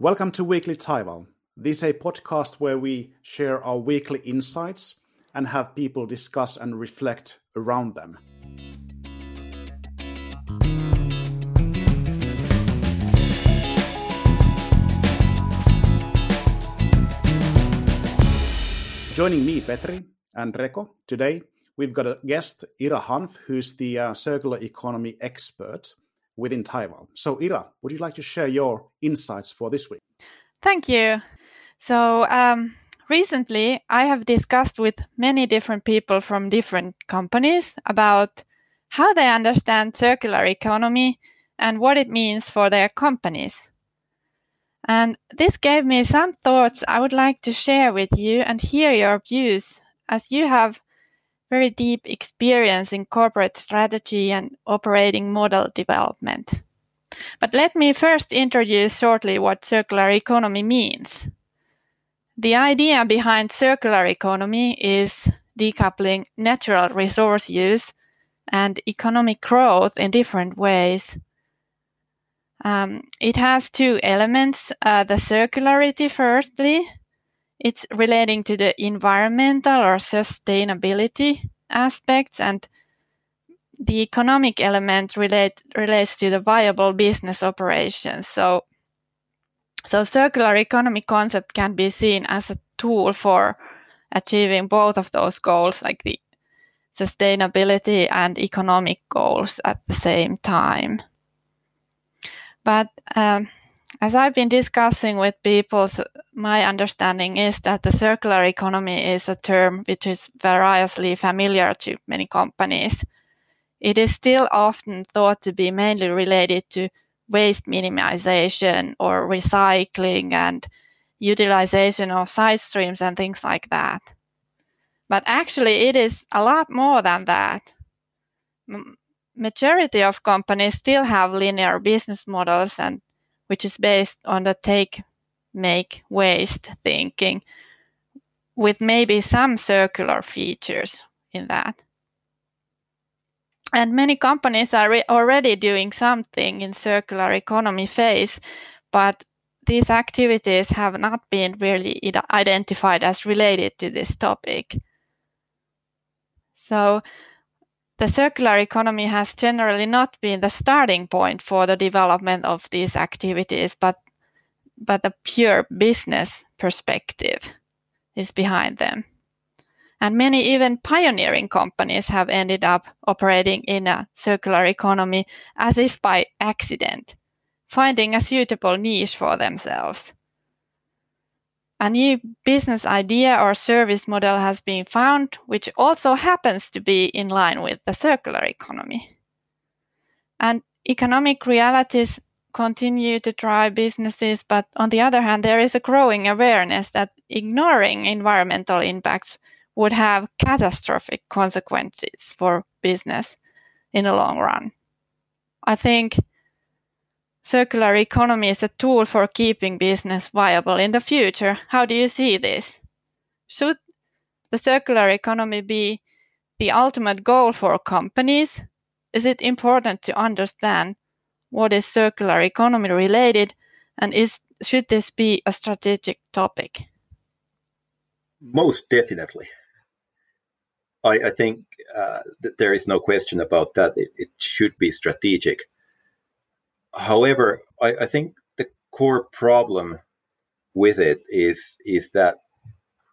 Welcome to Weekly Taival. This is a podcast where we share our weekly insights and have people discuss and reflect around them. Joining me, Petri and Reko, today we've got a guest, Ira Hanf, who's the uh, circular economy expert within Taival. So, Ira, would you like to share your insights for this week? Thank you. So, um, recently I have discussed with many different people from different companies about how they understand circular economy and what it means for their companies. And this gave me some thoughts I would like to share with you and hear your views as you have very deep experience in corporate strategy and operating model development. But let me first introduce shortly what circular economy means. The idea behind circular economy is decoupling natural resource use and economic growth in different ways. Um, it has two elements uh, the circularity, firstly, it's relating to the environmental or sustainability aspects and the economic element relate, relates to the viable business operations. So so circular economy concept can be seen as a tool for achieving both of those goals like the sustainability and economic goals at the same time. But um, as I've been discussing with people, my understanding is that the circular economy is a term which is variously familiar to many companies. It is still often thought to be mainly related to waste minimization or recycling and utilization of side streams and things like that. But actually, it is a lot more than that. Majority of companies still have linear business models and which is based on the take, make, waste thinking, with maybe some circular features in that. And many companies are re- already doing something in circular economy phase, but these activities have not been really identified as related to this topic. So the circular economy has generally not been the starting point for the development of these activities, but but the pure business perspective is behind them. And many even pioneering companies have ended up operating in a circular economy as if by accident, finding a suitable niche for themselves a new business idea or service model has been found, which also happens to be in line with the circular economy. And economic realities continue to drive businesses, but on the other hand, there is a growing awareness that ignoring environmental impacts would have catastrophic consequences for business in the long run. I think circular economy is a tool for keeping business viable in the future. How do you see this? Should the circular economy be the ultimate goal for companies? Is it important to understand what is circular economy related and is should this be a strategic topic? Most definitely. I, I think uh, that there is no question about that. It, it should be strategic however, I, I think the core problem with it is is that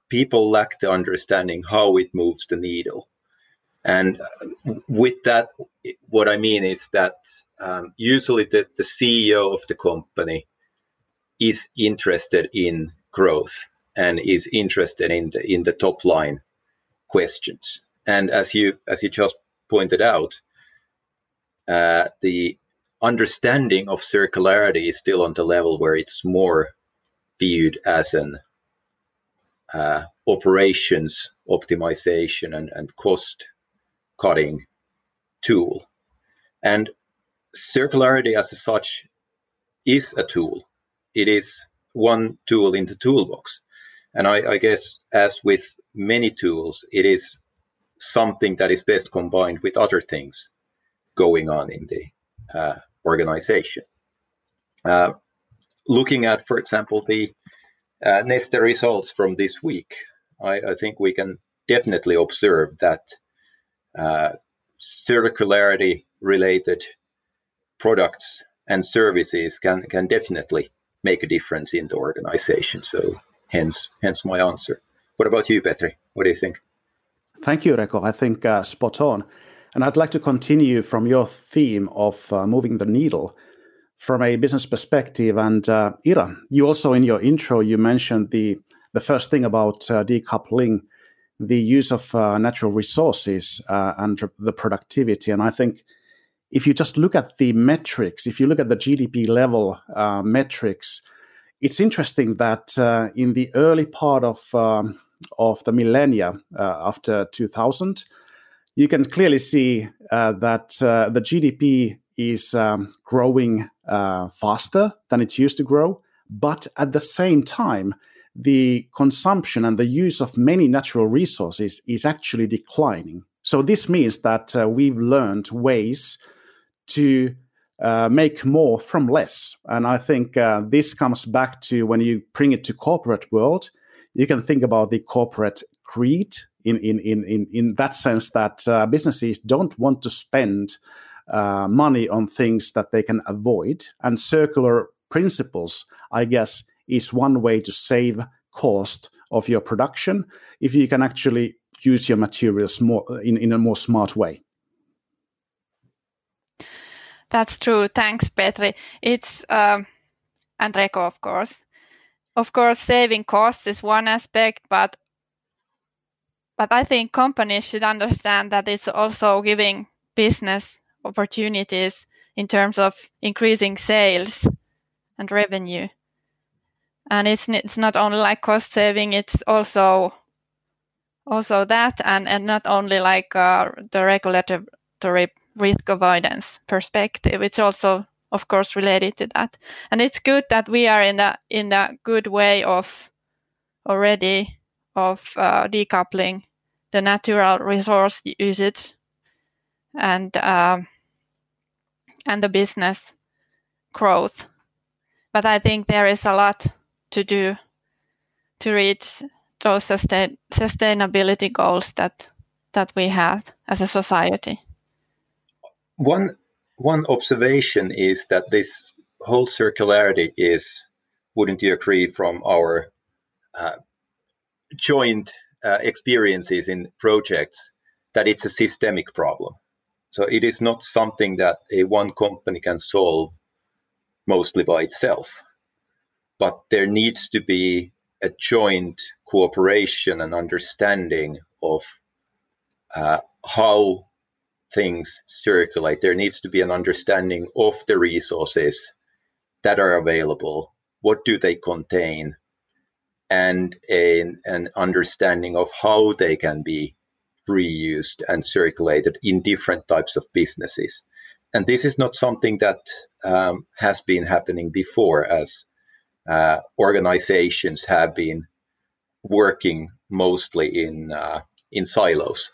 people lack the understanding how it moves the needle. And with that, what I mean is that um, usually the, the CEO of the company is interested in growth and is interested in the in the top line questions. And as you as you just pointed out, uh, the understanding of circularity is still on the level where it's more viewed as an uh, operations optimization and, and cost cutting tool. And circularity as such is a tool. It is one tool in the toolbox. And I, I guess, as with many tools, it is something that is best combined with other things going on in the uh, organization. Uh, looking at, for example, the uh, Neste results from this week, I, I, think we can definitely observe that uh, circularity related products and services can, can definitely make a difference in the organization. So hence hence my answer. What about you, Petri? What do you think? Thank you, Reko. I think uh, spot on. And I'd like to continue from your theme of uh, moving the needle from a business perspective. And uh, Ira, you also in your intro you mentioned the the first thing about uh, decoupling the use of uh, natural resources uh, and the productivity. And I think if you just look at the metrics, if you look at the GDP level uh, metrics, it's interesting that uh, in the early part of um, of the millennia after 2000, you can clearly see that the GDP is um, growing uh, faster than it used to grow. But at the same time, the consumption and the use of many natural resources is actually declining. So this means that uh, we've learned ways to uh, make more from less. And I think uh, this comes back to when you bring it to corporate world, you can think about the corporate greed in, in, in, in, in that sense that uh, businesses don't want to spend uh, money on things that they can avoid. And circular principles, I guess, is one way to save cost of your production if you can actually use your materials more in, in a more smart way. That's true. Thanks, Petri. It's um, of course. Of course, saving costs is one aspect, but but I think companies should understand that it's also giving business opportunities in terms of increasing sales and revenue. And it's it's not only like cost saving; it's also also that, and and not only like uh, the regulatory risk avoidance perspective. It's also, of course, related to that. And it's good that we are in the in the good way of already of uh, decoupling the natural resource usage and um, and the business growth. But I think there is a lot to do to reach those sustain, sustainability goals that that we have as a society. One one observation is that this whole circularity is, wouldn't you agree, from our uh, joint uh, experiences in projects, that it's a systemic problem. So it is not something that a one company can solve mostly by itself, but there needs to be a joint cooperation and understanding of uh, how things circulate. There needs to be an understanding of the resources that are available. What do they contain? And an, an understanding of how they can be reused and circulated in different types of businesses. And this is not something that um, has been happening before, as uh, organizations have been working mostly in uh, in silos,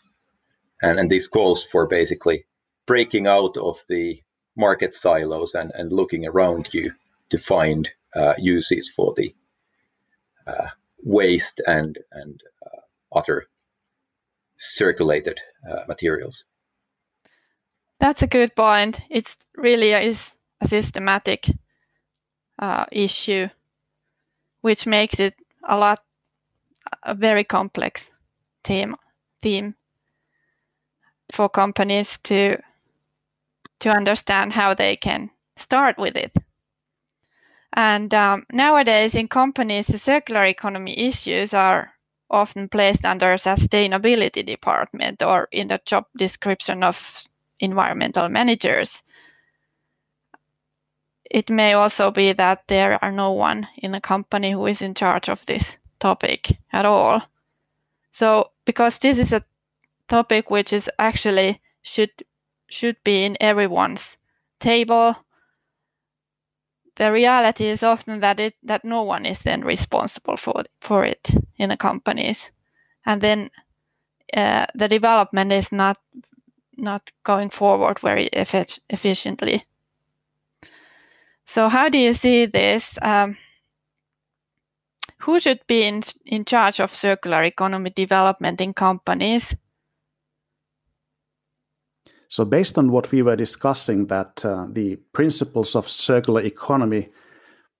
and and this calls for basically breaking out of the market silos and, and looking around you to find uh, uses for the waste and and uh, other circulated uh, materials. That's a good point. It's really is a systematic uh, issue, which makes it a lot a very complex theme theme for companies to to understand how they can start with it. And um, nowadays, in companies, the circular economy issues are often placed under a sustainability department or in the job description of environmental managers. It may also be that there are no one in a company who is in charge of this topic at all. So because this is a topic which is actually should should be in everyone's table the reality is often that it that no one is then responsible for for it in the companies, and then uh, the development is not not going forward very effic- efficiently. So, how do you see this? Um, who should be in, in charge of circular economy development in companies? So, based on what we were discussing, that uh, the principles of circular economy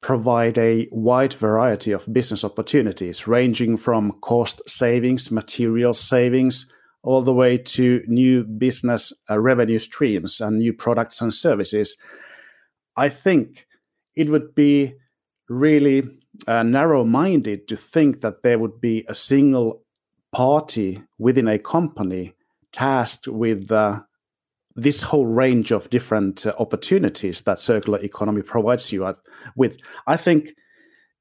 provide a wide variety of business opportunities, ranging from cost savings, material savings, all the way to new business uh, revenue streams and new products and services. I think it would be really uh, narrow minded to think that there would be a single party within a company tasked with uh, this whole range of different uh, opportunities that circular economy provides you with. I think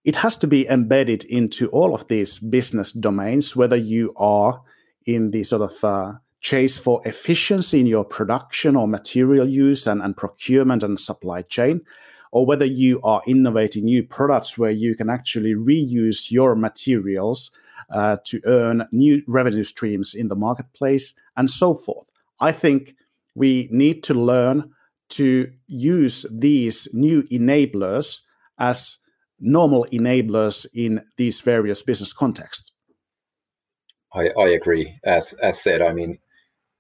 it has to be embedded into all of these business domains, whether you are in the sort of uh, chase for efficiency in your production or material use and, and procurement and supply chain, or whether you are innovating new products where you can actually reuse your materials uh, to earn new revenue streams in the marketplace and so forth. I think we need to learn to use these new enablers as normal enablers in these various business contexts. I, I agree. As as said, I mean,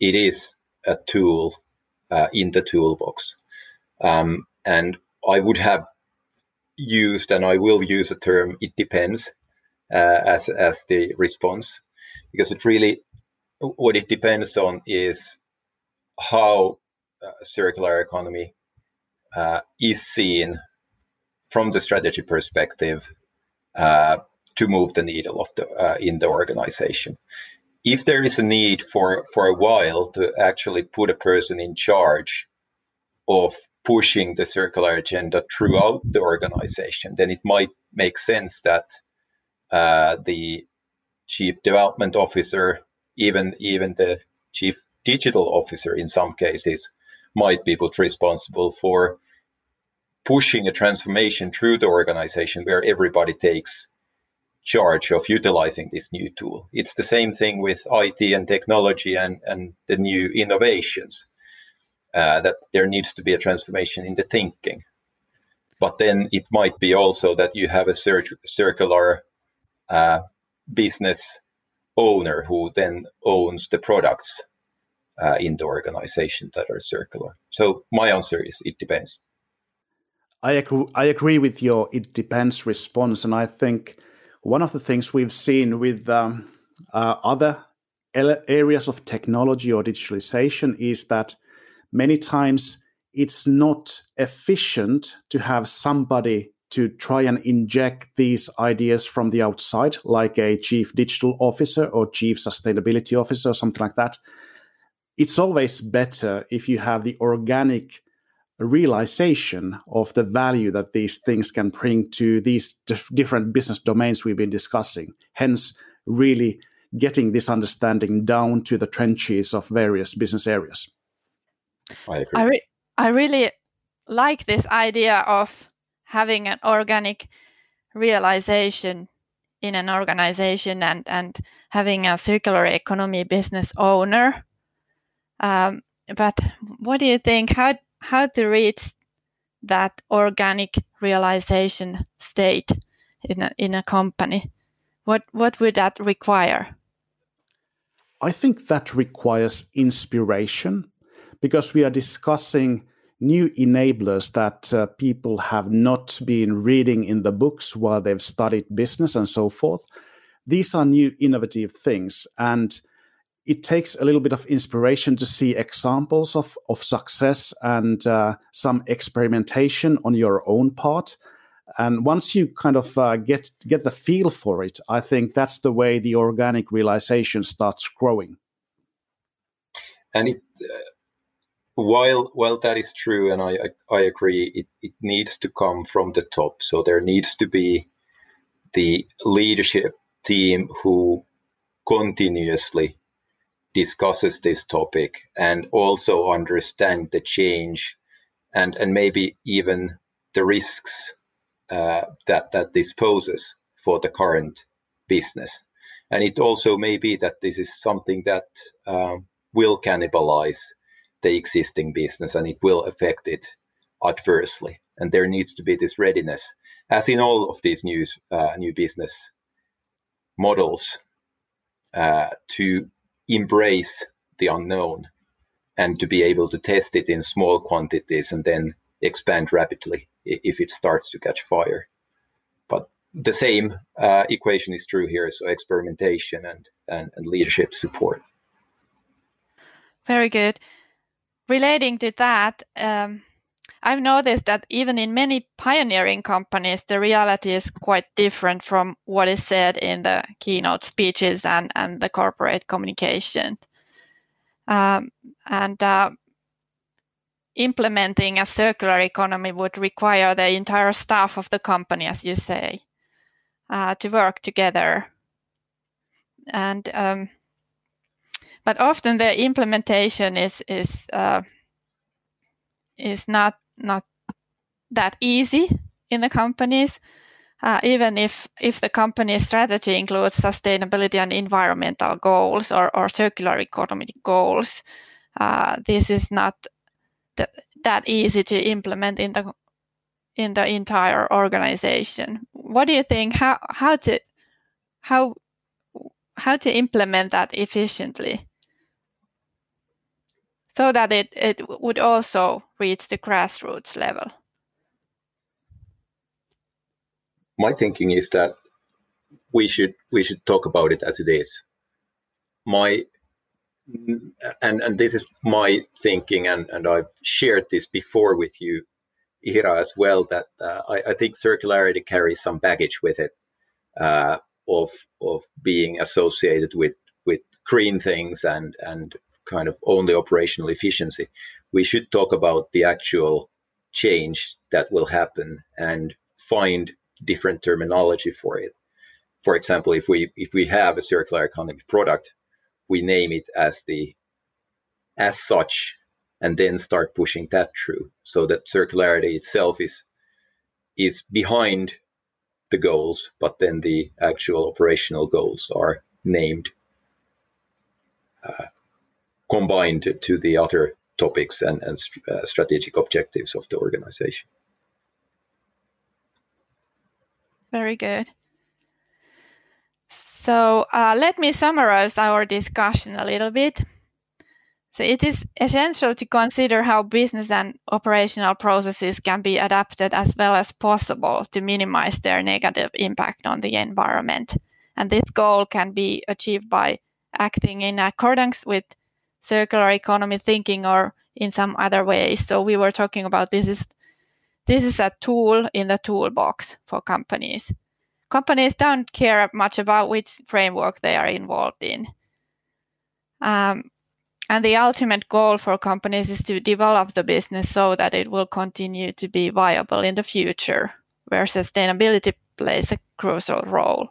it is a tool uh, in the toolbox, um, and I would have used, and I will use the term "it depends" uh, as as the response, because it really what it depends on is how uh, circular economy uh, is seen from the strategy perspective uh, to move the needle of the in the organization. If there is a need for for a while to actually put a person in charge of pushing the circular agenda throughout the organization, then it might make sense that uh, the chief development officer, even even the chief digital officer in some cases might be put responsible for pushing a transformation through the organization where everybody takes charge of utilizing this new tool. It's the same thing with IT and technology and, and the new innovations, uh, that there needs to be a transformation in the thinking. But then it might be also that you have a cir- circular uh, business owner who then owns the products uh, in the organization that are circular. So my answer is it depends. I agree, I agree with your it depends response. And I think one of the things we've seen with um, uh, other areas of technology or digitalization is that many times it's not efficient to have somebody to try and inject these ideas from the outside, like a chief digital officer or chief sustainability officer or something like that. It's always better if you have the organic realization of the value that these things can bring to these dif- different business domains we've been discussing. Hence, really getting this understanding down to the trenches of various business areas. I agree. I, re- I really like this idea of having an organic realization in an organization and, and having a circular economy business owner. Um, but what do you think? How how to reach that organic realization state in a, in a company? What what would that require? I think that requires inspiration because we are discussing new enablers that uh, people have not been reading in the books while they've studied business and so forth. These are new innovative things. And it takes a little bit of inspiration to see examples of, of success and uh, some experimentation on your own part. And once you kind of uh, get get the feel for it, I think that's the way the organic realization starts growing. And it, uh, while while that is true, and I I, I agree, it, it needs to come from the top. So there needs to be the leadership team who continuously discusses this topic and also understand the change and and maybe even the risks uh, that that this poses for the current business. And it also may be that this is something that um, will cannibalize the existing business and it will affect it adversely. And there needs to be this readiness, as in all of these new uh, new business models, uh, to embrace the unknown and to be able to test it in small quantities and then expand rapidly if it starts to catch fire. But the same uh, equation is true here. So experimentation and, and, and leadership support. Very good. Relating to that, um, I've noticed that even in many pioneering companies, the reality is quite different from what is said in the keynote speeches and, and the corporate communication. Um, and uh, implementing a circular economy would require the entire staff of the company, as you say, uh, to work together. And um, but often the implementation is is uh, is not not that easy in the companies. Uh, even if if the company's strategy includes sustainability and environmental goals or, or circular economy goals, uh, this is not th- that easy to implement in the in the entire organization. What do you think? How how to how how to implement that efficiently? So that it, it would also reach the grassroots level? My thinking is that we should we should talk about it as it is. My and and this is my thinking, and and I've shared this before with you, Ira, as well. That uh, I, I, think circularity carries some baggage with it, uh, of of being associated with with green things and and kind of only operational efficiency. We should talk about the actual change that will happen and find different terminology for it. For example, if we if we have a circular economy product, we name it as the as such and then start pushing that through so that circularity itself is is behind the goals but then the actual operational goals are named uh, combined to the other topics and, and uh, strategic objectives of the organization. Very good. So uh, let me summarize our discussion a little bit. So it is essential to consider how business and operational processes can be adapted as well as possible to minimize their negative impact on the environment. And this goal can be achieved by acting in accordance with circular economy thinking or in some other ways. So we were talking about this is this is a tool in the toolbox for companies. Companies don't care much about which framework they are involved in. Um, and the ultimate goal for companies is to develop the business so that it will continue to be viable in the future, where sustainability plays a crucial role.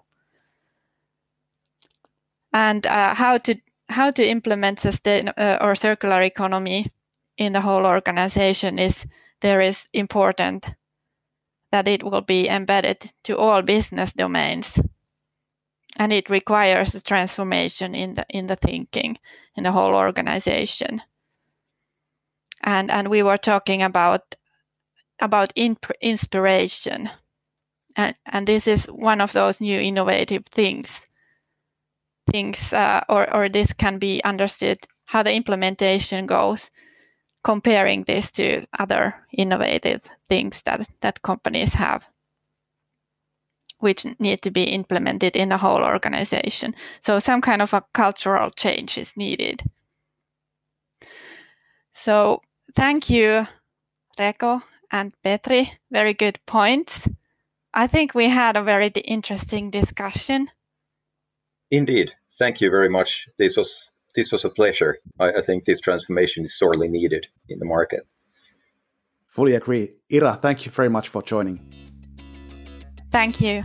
And uh, how to how to implement sustain uh, or circular economy in the whole organization is there is important that it will be embedded to all business domains. And it requires a transformation in the in the thinking in the whole organization. And and we were talking about about inspiration. And and this is one of those new innovative things things uh, or, or this can be understood how the implementation goes comparing this to other innovative things that, that companies have which need to be implemented in the whole organization. So some kind of a cultural change is needed. So thank you Reko and Petri. Very good points. I think we had a very interesting discussion Indeed. Thank you very much. This was this was a pleasure. I, I think this transformation is sorely needed in the market. Fully agree. Ira, thank you very much for joining. Thank you.